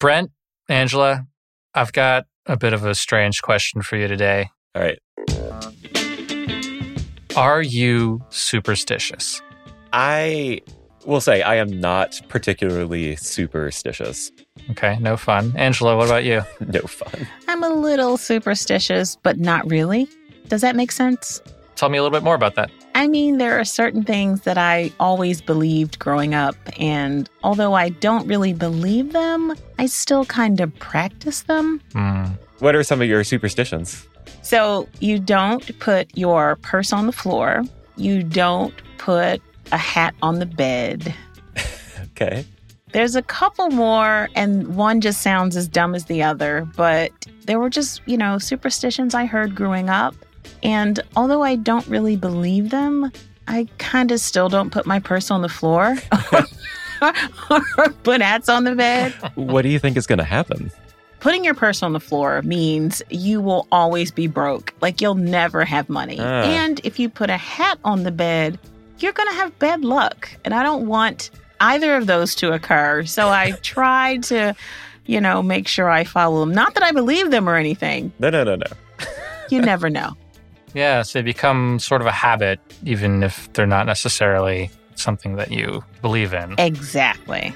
Brent, Angela, I've got a bit of a strange question for you today. All right. Are you superstitious? I will say I am not particularly superstitious. Okay, no fun. Angela, what about you? no fun. I'm a little superstitious, but not really. Does that make sense? Tell me a little bit more about that. I mean, there are certain things that I always believed growing up, and although I don't really believe them, I still kind of practice them. Hmm. What are some of your superstitions? So, you don't put your purse on the floor, you don't put a hat on the bed. Okay. There's a couple more, and one just sounds as dumb as the other, but there were just, you know, superstitions I heard growing up. And although I don't really believe them, I kind of still don't put my purse on the floor or put hats on the bed. what do you think is going to happen? Putting your purse on the floor means you will always be broke. Like you'll never have money. Ah. And if you put a hat on the bed, you're going to have bad luck. And I don't want either of those to occur. So I try to, you know, make sure I follow them. Not that I believe them or anything. No, no, no, no. You never know. Yeah, so they become sort of a habit, even if they're not necessarily something that you believe in. Exactly.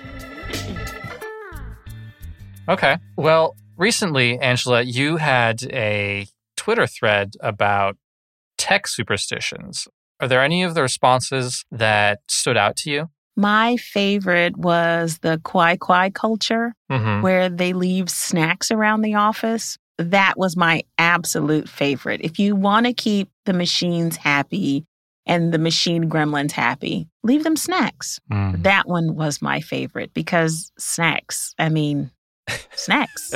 Okay. Well, recently, Angela, you had a Twitter thread about tech superstitions. Are there any of the responses that stood out to you? My favorite was the kwai kwai culture Mm-hmm. where they leave snacks around the office. That was my absolute favorite. If you want to keep the machines happy and the machine gremlins happy, leave them snacks. Mm. That one was my favorite because snacks, I mean, snacks.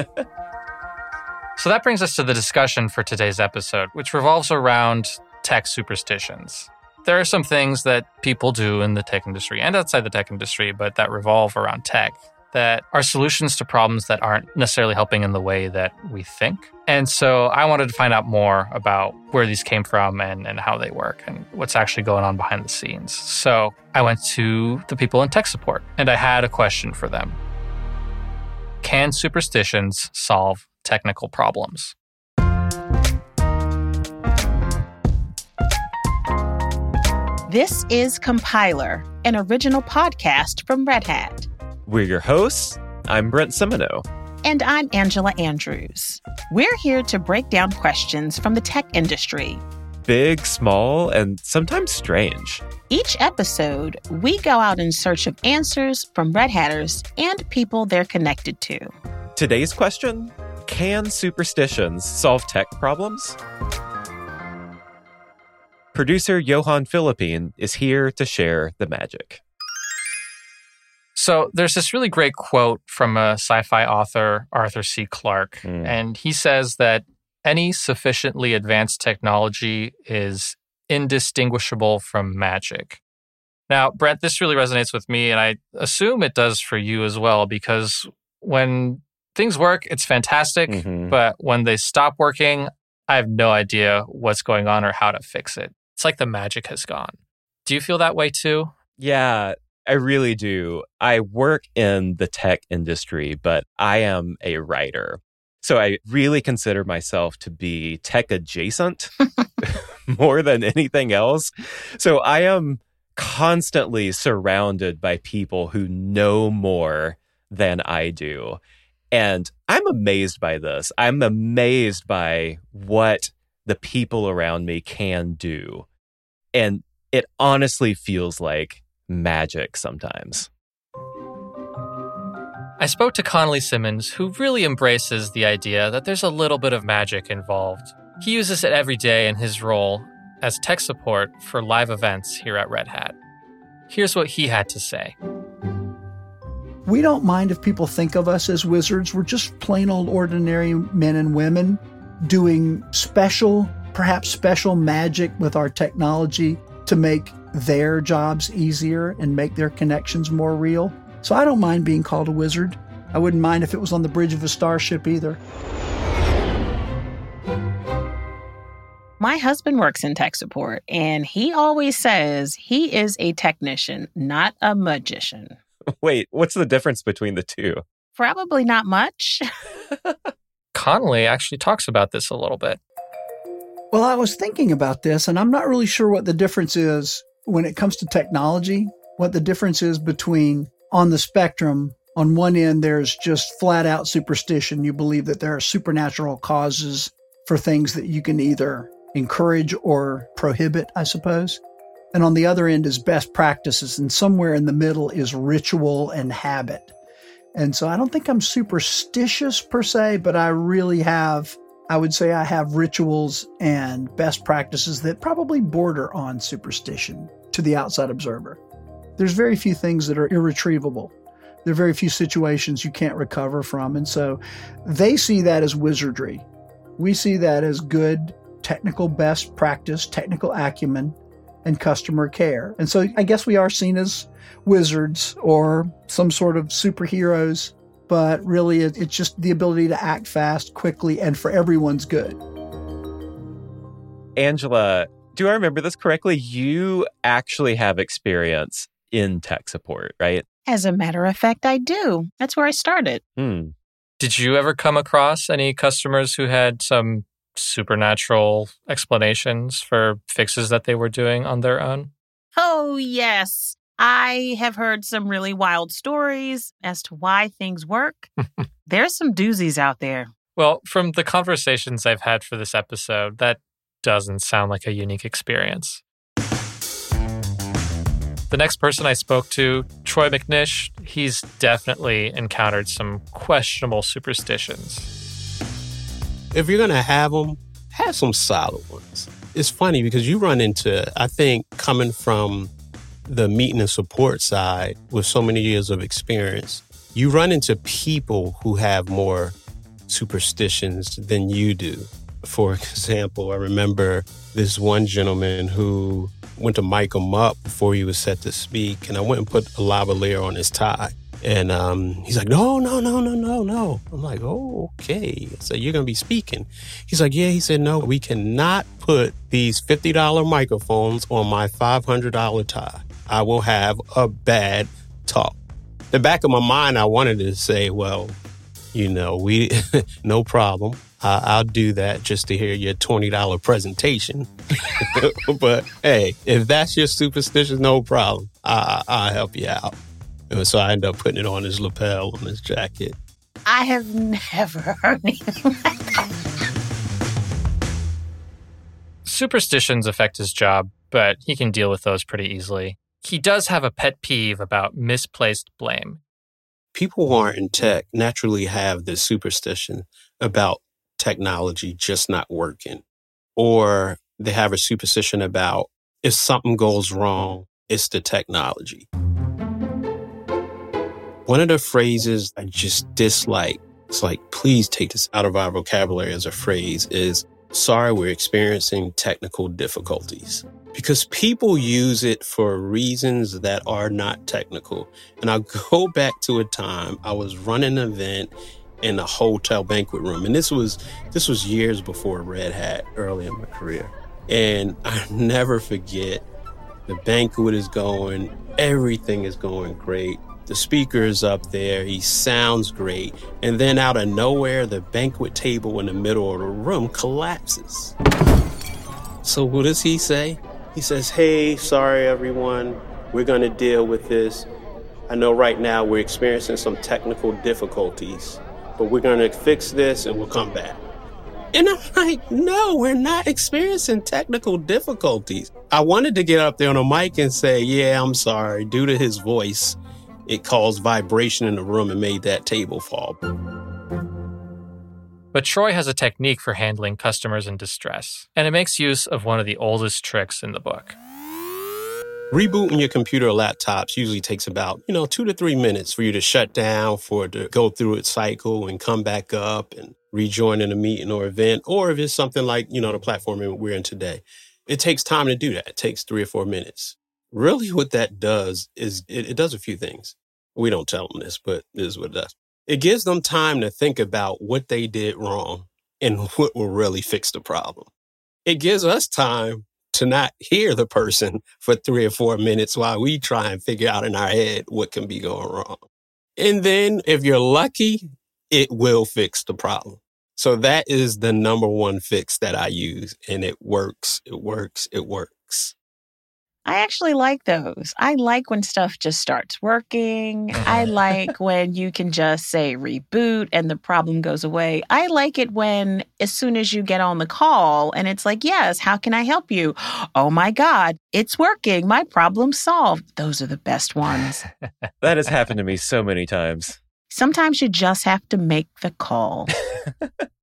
So that brings us to the discussion for today's episode, which revolves around tech superstitions. There are some things that people do in the tech industry and outside the tech industry, but that revolve around tech that are solutions to problems that aren't necessarily helping in the way that we think. And so I wanted to find out more about where these came from and, and how they work and what's actually going on behind the scenes. So I went to the people in tech support and I had a question for them. Can superstitions solve technical problems? this is Compiler, an original podcast from Red Hat. We're your hosts. I'm Brent Simoneaux. And I'm Angela Andrews. We're here to break down questions from the tech industry. Big, small, and sometimes strange. Each episode, we go out in search of answers from Red Hatters and people they're connected to. Today's question Can superstitions solve tech problems? Producer Johan Philippine is here to share the magic. So there's this really great quote from a sci-fi author, Arthur C. Clarke, Mm. and he says that any sufficiently advanced technology is indistinguishable from magic. Now, Brent, this really resonates with me, and I assume it does for you as well, because when things work, it's fantastic, Mhm. but when they stop working, I have no idea what's going on or how to fix it. It's like the magic has gone. Do you feel that way too? Yeah, I really do. I work in the tech industry, but I am a writer. So I really consider myself to be tech adjacent more than anything else. So I am constantly surrounded by people who know more than I do. And I'm amazed by this. I'm amazed by what the people around me can do. And it honestly feels like magic sometimes. I spoke to Connolly Simmons, who really embraces the idea that there's a little bit of magic involved. He uses it every day in his role as tech support for live events here at Red Hat. Here's what he had to say. We don't mind if people think of us as wizards. We're just plain old ordinary men and women doing special, perhaps special magic with our technology to make their jobs easier and make their connections more real. So I don't mind being called a wizard. I wouldn't mind if it was on the bridge of a starship either. My husband works in tech support, and he always says he is a technician, not a magician. Wait, what's the difference between the two? Probably not much. Connolly actually talks about this a little bit. Well, I was thinking about this, and I'm not really sure what the difference is when it comes to technology, what the difference is between on the spectrum. On one end, there's just flat out superstition. You believe that there are supernatural causes for things that you can either encourage or prohibit, I suppose. And on the other end is best practices. And somewhere in the middle is ritual and habit. And so I don't think I'm superstitious per se, but I really have, I would say I have rituals and best practices that probably border on superstition to the outside observer. There's very few things that are irretrievable. There are very few situations you can't recover from. And so they see that as wizardry. We see that as good technical best practice, technical acumen, and customer care. And so I guess we are seen as wizards or some sort of superheroes, but really it's just the ability to act fast, quickly, and for everyone's good. Angela, do I remember this correctly? You actually have experience in tech support, right? As a matter of fact, I do. That's where I started. Hmm. Did you ever come across any customers who had some supernatural explanations for fixes that they were doing on their own? Oh, yes. I have heard some really wild stories as to why things work. There's some doozies out there. Well, from the conversations I've had for this episode, that doesn't sound like a unique experience. The next person I spoke to, Troy McNish, he's definitely encountered some questionable superstitions. If you're going to have them, have some solid ones. It's funny because you run into, I think, coming from the meeting and support side with so many years of experience, you run into people who have more superstitions than you do. For example, I remember this one gentleman who went to mic him up before he was set to speak, and I went and put a lavalier on his tie. And um, he's like, no, no, no, no, no, no. I'm like, oh, okay. So you're going to be speaking. He's like, yeah. He said, no, we cannot put these $50 microphones on my $500 tie. I will have a bad talk. The back of my mind, I wanted to say, well, you know, we, no problem. Uh, I'll do that just to hear your $20 presentation. but hey, if that's your superstition, no problem. I, I'll help you out. And so I end up putting it on his lapel on his jacket. I have never heard anything like that. Superstitions affect his job, but he can deal with those pretty easily. He does have a pet peeve about misplaced blame. People who aren't in tech naturally have this superstition about technology just not working, or they have a superstition about if something goes wrong, it's the technology. One of the phrases I just dislike, it's like, please take this out of our vocabulary as a phrase, is sorry, we're experiencing technical difficulties. Because people use it for reasons that are not technical. And I'll go back to a time I was running an event in a hotel banquet room. And this was this was years before Red Hat, early in my career. And I never forget the banquet is going, everything is going great. The speaker is up there, he sounds great. And then out of nowhere, the banquet table in the middle of the room collapses. So what does he say? He says, Hey, sorry everyone, we're going to deal with this. I know right now we're experiencing some technical difficulties, but we're going to fix this and we'll come back. And I'm like, no, we're not experiencing technical difficulties. I wanted to get up there on a mic and say, yeah, I'm sorry. Due to his voice, it caused vibration in the room and made that table fall. But Troy has a technique for handling customers in distress, and it makes use of one of the oldest tricks in the book. Rebooting your computer or laptops usually takes about, you know, two to three minutes for you to shut down, for it to go through its cycle and come back up and rejoin in a meeting or event, or if it's something like, you know, the platform we're in today. It takes time to do that. It takes three or four minutes. Really, what that does is it, it does a few things. We don't tell them this, but this is what it does. It gives them time to think about what they did wrong and what will really fix the problem. It gives us time to not hear the person for three or four minutes while we try and figure out in our head what can be going wrong. And then if you're lucky, it will fix the problem. So that is the number one fix that I use and it works. It works. It works. I actually like those. I like when stuff just starts working. I uh-huh. like when you can just say reboot and the problem goes away. I like it when, as soon as you get on the call and it's like, yes, how can I help you? Oh my God, it's working. My problem solved. Those are the best ones. that has happened to me so many times. Sometimes you just have to make the call.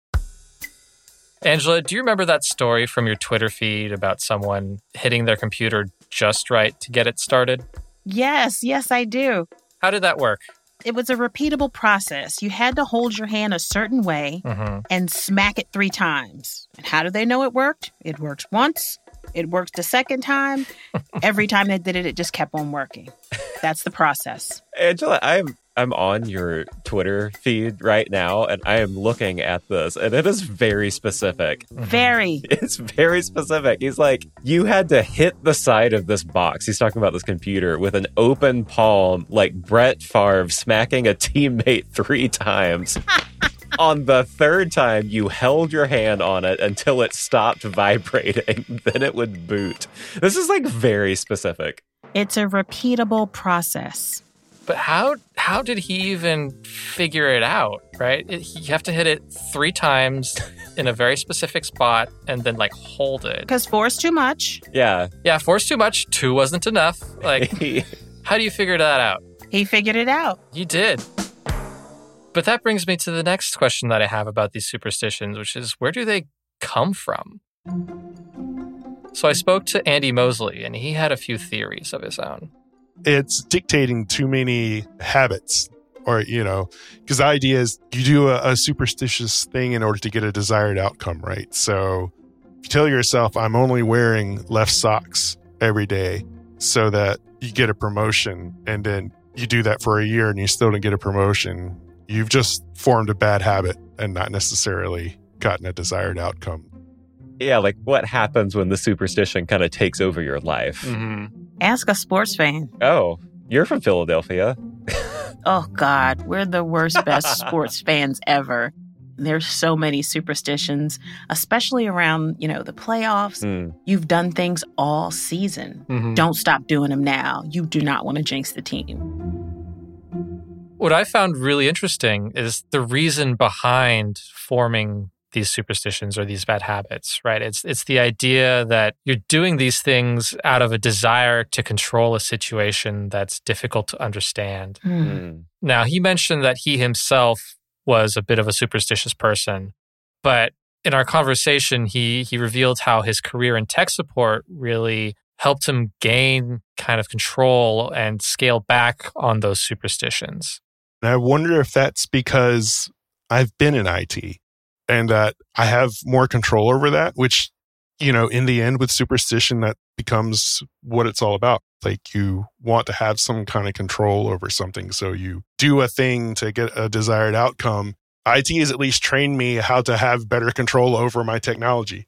Angela, do you remember that story from your Twitter feed about someone hitting their computer just right to get it started? Yes, yes, I do. How did that work? It was a repeatable process. You had to hold your hand a certain way Mm-hmm. and smack it three times. And how do they know it worked? It worked once, it worked the second time. Every time they did it, it just kept on working. That's the process. Angela, I'm I'm on your Twitter feed right now and I am looking at this and it is very specific. Mm-hmm. Very. It's very specific. He's like, you had to hit the side of this box. He's talking about this computer with an open palm, like Brett Favre smacking a teammate three times. on the third time, you held your hand on it until it stopped vibrating. Then it would boot. This is like very specific. It's a repeatable process. But how how did he even figure it out? Right? It, you have to hit it three times in a very specific spot and then like hold it. Because four is too much. Yeah. Yeah, four's too much. Two wasn't enough. Like, how do you figure that out? He figured it out. You did. But that brings me to the next question that I have about these superstitions, which is where do they come from? So I spoke to Andy Mosley, and he had a few theories of his own. It's dictating too many habits or you know because the idea is you do a, a superstitious thing in order to get a desired outcome right? So if you tell yourself i'm only wearing left socks every day so that you get a promotion and then you do that for a year and you still don't get a promotion you've just formed a bad habit and not necessarily gotten a desired outcome Yeah, like what happens when the superstition kind of takes over your life? Mm-hmm. Ask a sports fan. Oh, you're from Philadelphia. Oh, God, we're the worst, best sports fans ever. There's so many superstitions, especially around, you know, the playoffs. Hmm. You've done things all season. Mm-hmm. Don't stop doing them now. You do not want to jinx the team. What I found really interesting is the reason behind forming these superstitions or these bad habits, right? It's it's the idea that you're doing these things out of a desire to control a situation that's difficult to understand. Hmm. Now, he mentioned that he himself was a bit of a superstitious person, but in our conversation, he he revealed how his career in tech support really helped him gain kind of control and scale back on those superstitions. And I wonder if that's because I've been in IT and that I have more control over that, which, you know, in the end with superstition, that becomes what it's all about. Like you want to have some kind of control over something. So you do a thing to get a desired outcome. IT has at least trained me how to have better control over my technology.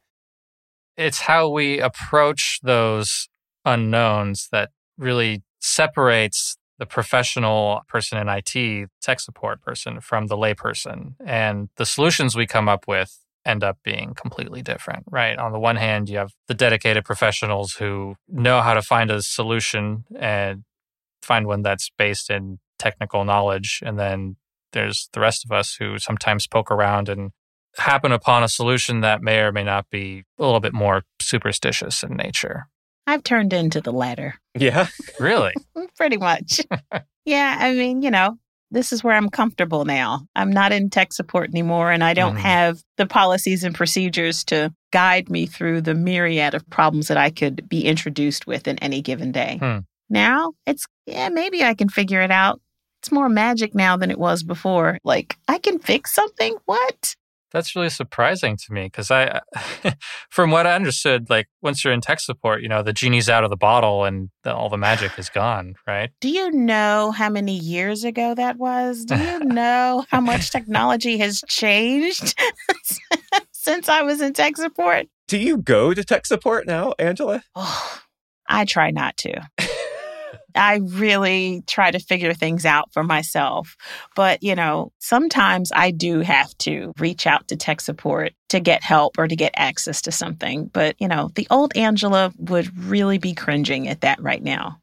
It's how we approach those unknowns that really separates the professional person in IT, tech support person, from the layperson. And the solutions we come up with end up being completely different, right? On the one hand, you have the dedicated professionals who know how to find a solution and find one that's based in technical knowledge. And then there's the rest of us who sometimes poke around and happen upon a solution that may or may not be a little bit more superstitious in nature. I've turned into the latter. Yeah. Really? Pretty much. yeah, I mean, you know, this is where I'm comfortable now. I'm not in tech support anymore, and I don't Mhm. have the policies and procedures to guide me through the myriad of problems that I could be introduced with in any given day. Hmm. Now it's, yeah, maybe I can figure it out. It's more magic now than it was before. Like, I can fix something? What? That's really surprising to me because I, from what I understood, like once you're in tech support, you know, the genie's out of the bottle and the, all the magic is gone, right? Do you know how many years ago that was? Do you know how much technology has changed since I was in tech support? Do you go to tech support now, Angela? Oh, I try not to. I really try to figure things out for myself. But, you know, sometimes I do have to reach out to tech support to get help or to get access to something. But, you know, the old Angela would really be cringing at that right now.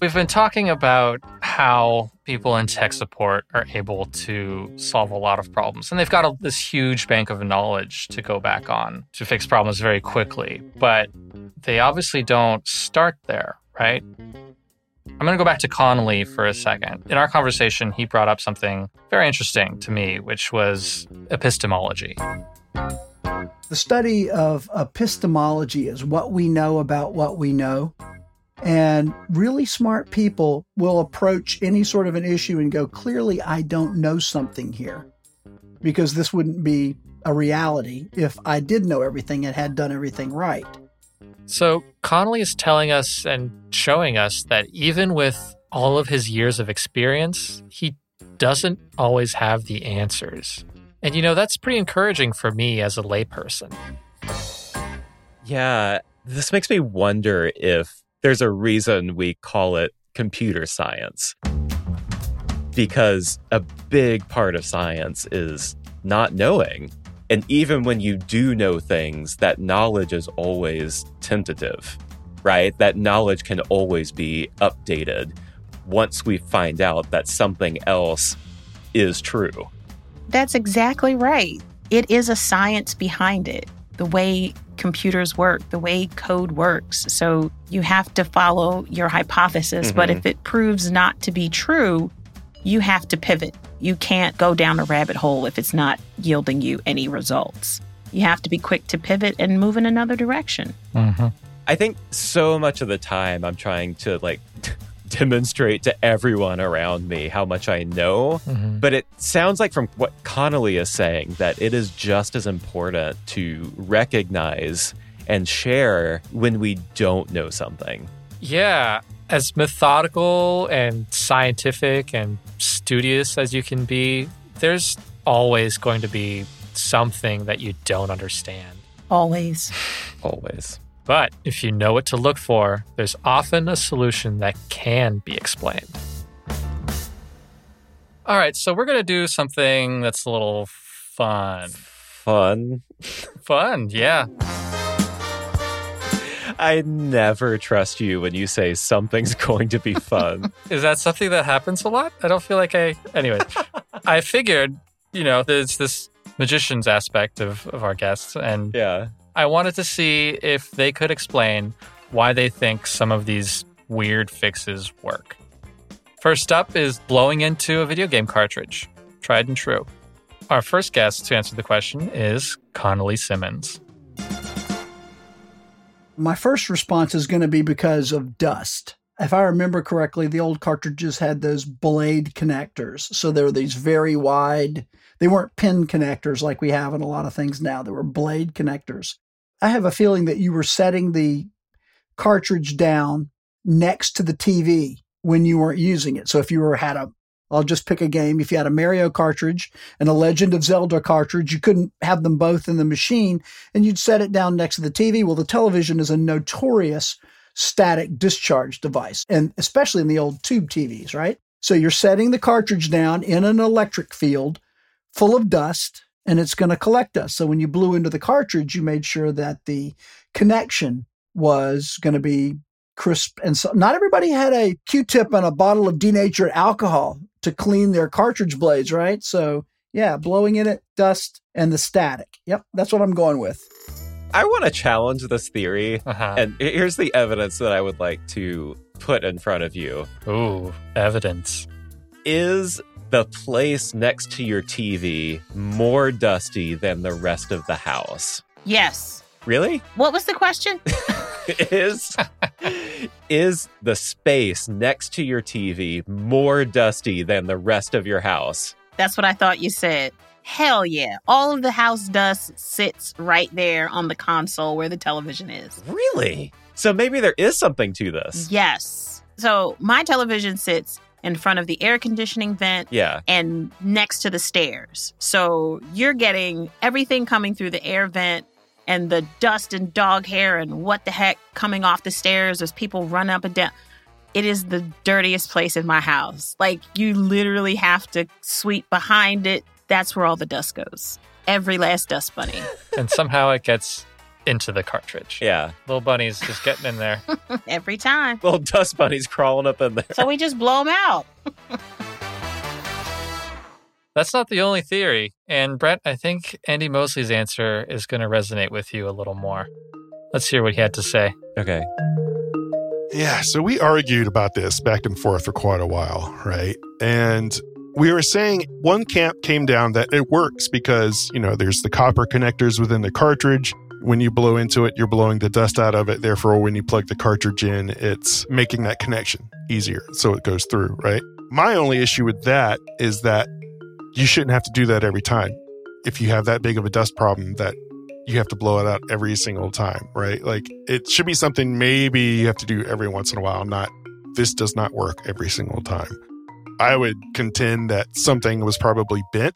We've been talking about how people in tech support are able to solve a lot of problems. And they've got a, this huge bank of knowledge to go back on to fix problems very quickly. But they obviously don't start there, right? I'm going to go back to Connolly for a second. In our conversation, he brought up something very interesting to me, which was epistemology. The study of epistemology is what we know about what we know. And really smart people will approach any sort of an issue and go, clearly, I don't know something here. Because this wouldn't be a reality if I did know everything and had done everything right. So Connolly is telling us and showing us that even with all of his years of experience, he doesn't always have the answers. And you know, that's pretty encouraging for me as a layperson. Yeah, this makes me wonder if there's a reason we call it computer science. Because a big part of science is not knowing. And even when you do know things, that knowledge is always tentative, right? That knowledge can always be updated once we find out that something else is true. That's exactly right. It is a science behind it, the way computers work, the way code works. So you have to follow your hypothesis. Mm-hmm. But if it proves not to be true, you have to pivot. You can't go down a rabbit hole if it's not yielding you any results. You have to be quick to pivot and move in another direction. Mm-hmm. I think so much of the time I'm trying to like demonstrate to everyone around me how much I know. Mm-hmm. But it sounds like from what Connolly is saying that it is just as important to recognize and share when we don't know something. Yeah. As methodical and scientific and studious as you can be, there's always going to be something that you don't understand. Always. Always. But if you know what to look for, there's often a solution that can be explained. All right, so we're going to do something that's a little fun. Fun? Fun, yeah. I never trust you when you say something's going to be fun. Is that something that happens a lot? I don't feel like I. Anyway, I figured, you know, there's this magician's aspect of, of our guests, and yeah. I wanted to see if they could explain why they think some of these weird fixes work. First up is blowing into a video game cartridge. Tried and true. Our first guest to answer the question is Connolly Simmons. My first response is going to be because of dust. If I remember correctly, the old cartridges had those blade connectors. So there were these very wide, they weren't pin connectors like we have in a lot of things now. They were blade connectors. I have a feeling that you were setting the cartridge down next to the TV when you weren't using it. So if you were had a I'll just pick a game. If you had a Mario cartridge and a Legend of Zelda cartridge, you couldn't have them both in the machine and you'd set it down next to the TV. Well, the television is a notorious static discharge device, and especially in the old tube TVs, right? So you're setting the cartridge down in an electric field full of dust and it's going to collect us. So when you blew into the cartridge, you made sure that the connection was going to be crisp. And so not everybody had a Q-tip and a bottle of denatured alcohol to clean their cartridge blades, right? So yeah, blowing in it, dust, and the static. Yep, that's what I'm going with. I want to challenge this theory. Uh-huh. And here's the evidence that I would like to put in front of you. Ooh, evidence. Is the place next to your TV more dusty than the rest of the house? Yes. Really? What was the question? is is the space next to your TV more dusty than the rest of your house? That's what I thought you said. Hell yeah. All of the house dust sits right there on the console where the television is. Really? So maybe there is something to this. Yes. So my television sits in front of the air conditioning vent yeah. and next to the stairs. So you're getting everything coming through the air vent and the dust and dog hair and what the heck coming off the stairs as people run up and down. It is the dirtiest place in my house. Like you literally have to sweep behind it. That's where all the dust goes. Every last dust bunny. and somehow it gets into the cartridge. Yeah. Little bunnies just getting in there. Every time. Little dust bunnies crawling up in there. So we just blow them out. That's not the only theory. And Brent, I think Andy Mosley's answer is going to resonate with you a little more. Let's hear what he had to say. Okay. Yeah, so we argued about this back and forth for quite a while, right? And we were saying one camp came down that it works because, you know, there's the copper connectors within the cartridge. When you blow into it, you're blowing the dust out of it. Therefore, when you plug the cartridge in, it's making that connection easier so it goes through, right? My only issue with that is that you shouldn't have to do that every time. If you have that big of a dust problem that you have to blow it out every single time, right? Like it should be something maybe you have to do every once in a while, not this does not work every single time. I would contend that something was probably bent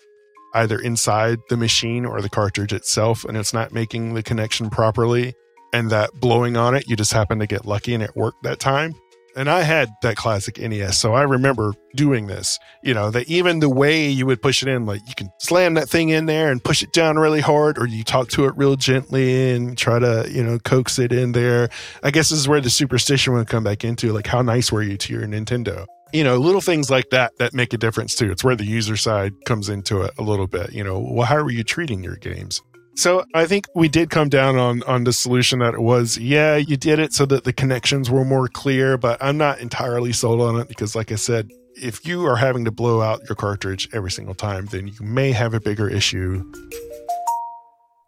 either inside the machine or the cartridge itself and it's not making the connection properly and that blowing on it you just happen to get lucky and it worked that time and I had that classic NES, so I remember doing this. You know, that even the way you would push it in, like you can slam that thing in there and push it down really hard, or you talk to it real gently and try to, you know, coax it in there. I guess this is where the superstition would come back into like, how nice were you to your Nintendo? You know, little things like that that make a difference too. It's where the user side comes into it a little bit. You know, well, how are you treating your games? So I think we did come down on on the solution that it was, yeah, you did it so that the connections were more clear, but I'm not entirely sold on it because like I said, if you are having to blow out your cartridge every single time, then you may have a bigger issue.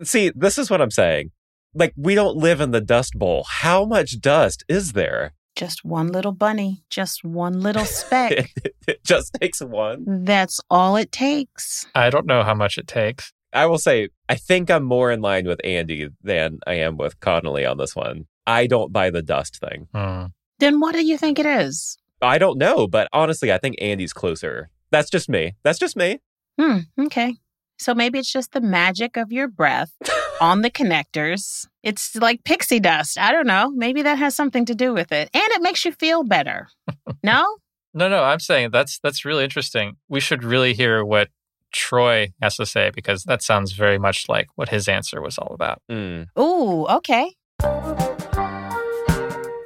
See, this is what I'm saying. Like we don't live in the dust bowl. How much dust is there? Just one little bunny, just one little speck. it just takes one. That's all it takes. I don't know how much it takes. I will say, I think I'm more in line with Andy than I am with Connolly on this one. I don't buy the dust thing. Hmm. Then what do you think it is? I don't know, but honestly, I think Andy's closer. That's just me. That's just me. Hmm, okay. So maybe it's just the magic of your breath on the connectors. It's like pixie dust. I don't know. Maybe that has something to do with it. And it makes you feel better. no? No, no, I'm saying that's that's really interesting. We should really hear what Troy has to say because that sounds very much like what his answer was all about. Mm. Ooh, okay.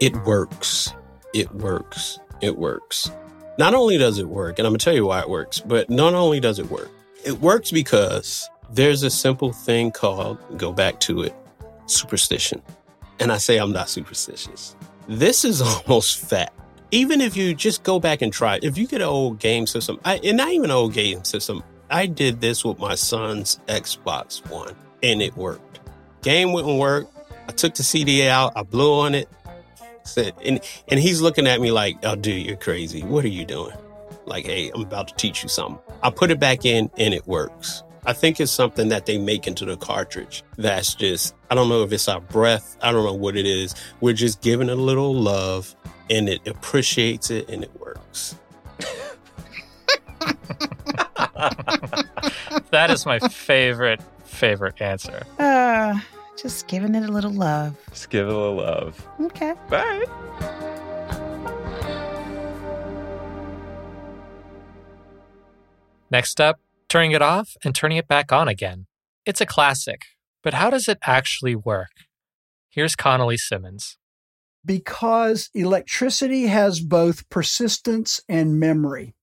It works. It works. It works. Not only does it work, and I'm going to tell you why it works, but not only does it work, it works because there's a simple thing called, go back to it, superstition. And I say I'm not superstitious. This is almost fact. Even if you just go back and try it, if you get an old game system, I, and not even an old game system, I did this with my son's Xbox One and it worked. Game wouldn't work. I took the CD out, I blew on it, said, and, and he's looking at me like, oh, dude, you're crazy. What are you doing? Like, hey, I'm about to teach you something. I put it back in and it works. I think it's something that they make into the cartridge that's just, I don't know if it's our breath. I don't know what it is. We're just giving it a little love and it appreciates it and it works. that is my favorite, favorite answer. Uh, just giving it a little love. Just give it a little love. Okay. Bye. Next up, turning it off and turning it back on again. It's a classic, but how does it actually work? Here's Connolly Simmons. Because electricity has both persistence and memory.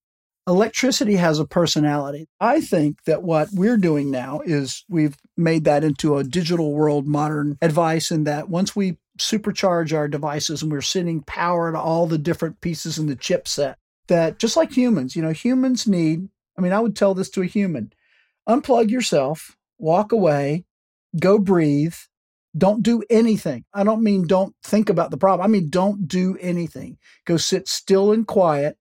Electricity has a personality. I think that what we're doing now is we've made that into a digital world modern advice, in that once we supercharge our devices and we're sending power to all the different pieces in the chipset, that just like humans, you know, humans need, I mean, I would tell this to a human unplug yourself, walk away, go breathe, don't do anything. I don't mean don't think about the problem. I mean, don't do anything. Go sit still and quiet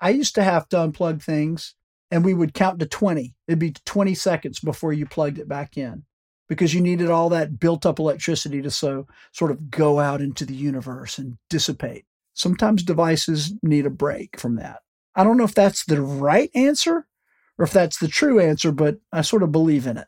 I used to have to unplug things and we would count to 20. It'd be 20 seconds before you plugged it back in because you needed all that built up electricity to so sort of go out into the universe and dissipate. Sometimes devices need a break from that. I don't know if that's the right answer or if that's the true answer, but I sort of believe in it.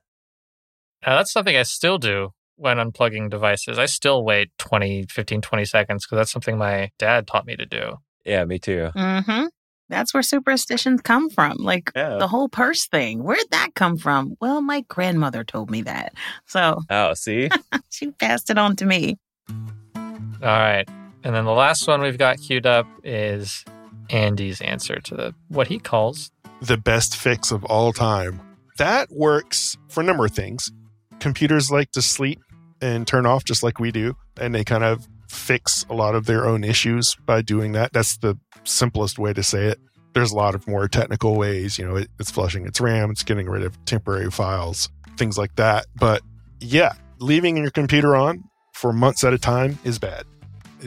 Now, that's something I still do when unplugging devices. I still wait 20, 15, 20 seconds because that's something my dad taught me to do. Yeah, me too. Mm-hmm. That's where superstitions come from. Like Yeah. the whole purse thing. Where'd that come from? Well, my grandmother told me that. So Oh, see? she passed it on to me. All right. And then the last one we've got queued up is Andy's answer to the what he calls the best fix of all time. That works for a number of things. Computers like to sleep and turn off just like we do, and they kind of fix a lot of their own issues by doing that. That's the simplest way to say it. There's a lot of more technical ways, you know, it, it's flushing its RAM, it's getting rid of temporary files, things like that. But yeah, leaving your computer on for months at a time is bad.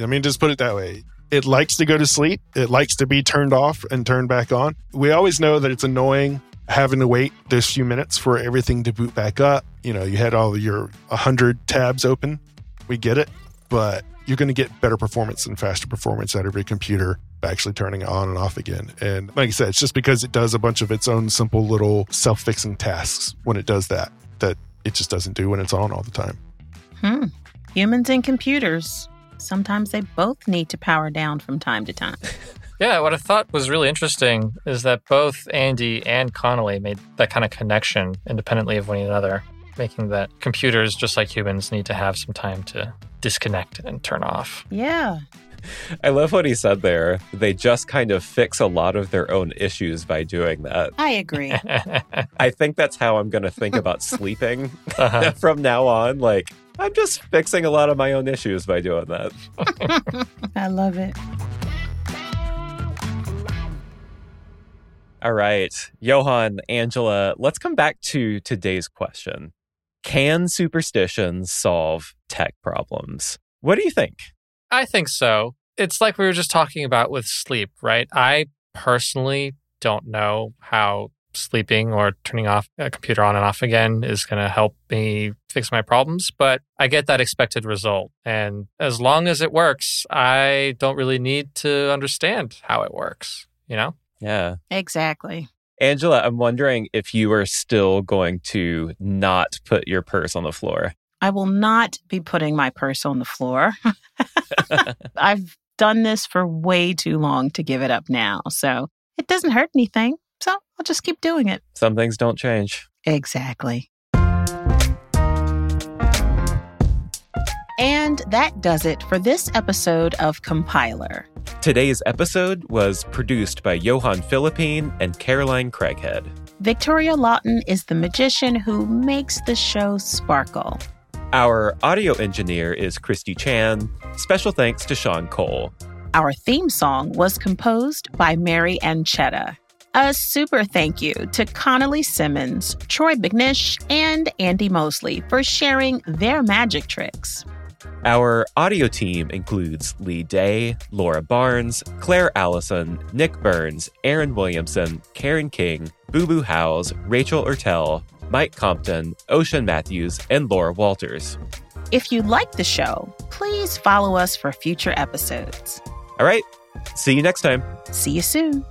I mean, just put it that way. It likes to go to sleep. It likes to be turned off and turned back on. We always know that it's annoying having to wait those few minutes for everything to boot back up. You know, you had all your 100 tabs open. We get it, but you're going to get better performance and faster performance out of your computer by actually turning it on and off again. And like I said, it's just because it does a bunch of its own simple little self fixing tasks when it does that, that it just doesn't do when it's on all the time. Hmm. Humans and computers. Sometimes they both need to power down from time to time. Yeah, what I thought was really interesting is that both Andy and Connolly made that kind of connection independently of one another, making that computers, just like humans, need to have some time to disconnect and turn off. Yeah. I love what he said there. They just kind of fix a lot of their own issues by doing that. I agree. I think that's how I'm going to think about sleeping Uh-huh. from now on. Like, I'm just fixing a lot of my own issues by doing that. I love it. All right. Johan, Angela, let's come back to today's question. Can superstitions solve tech problems? What do you think? I think so. It's like we were just talking about with sleep, right? I personally don't know how sleeping or turning off a computer on and off again is going to help me fix my problems, but I get that expected result. And as long as it works, I don't really need to understand how it works, you know? Yeah. Exactly. Angela, I'm wondering if you are still going to not put your purse on the floor. I will not be putting my purse on the floor. I've done this for way too long to give it up now. So it doesn't hurt anything. So I'll just keep doing it. Some things don't change. Exactly. And that does it for this episode of Compiler. Today's episode was produced by Johan Philippine and Caroline Creaghead. Victoria Lawton is the magician who makes the show sparkle. Our audio engineer is Christy Chan. Special thanks to Sean Cole. Our theme song was composed by Mary Ancheta. A super thank you to Connolly Simmons, Troy McNish, and Andy Mosley for sharing their magic tricks. Our audio team includes Lee Day, Laura Barnes, Claire Allison, Nick Burns, Aaron Williamson, Karen King, Boo Boo Howse, Rachel Ertel, Mike Compton, Ocean Matthews, and Laura Walters. If you like the show, please follow us for future episodes. All right, see you next time. See you soon.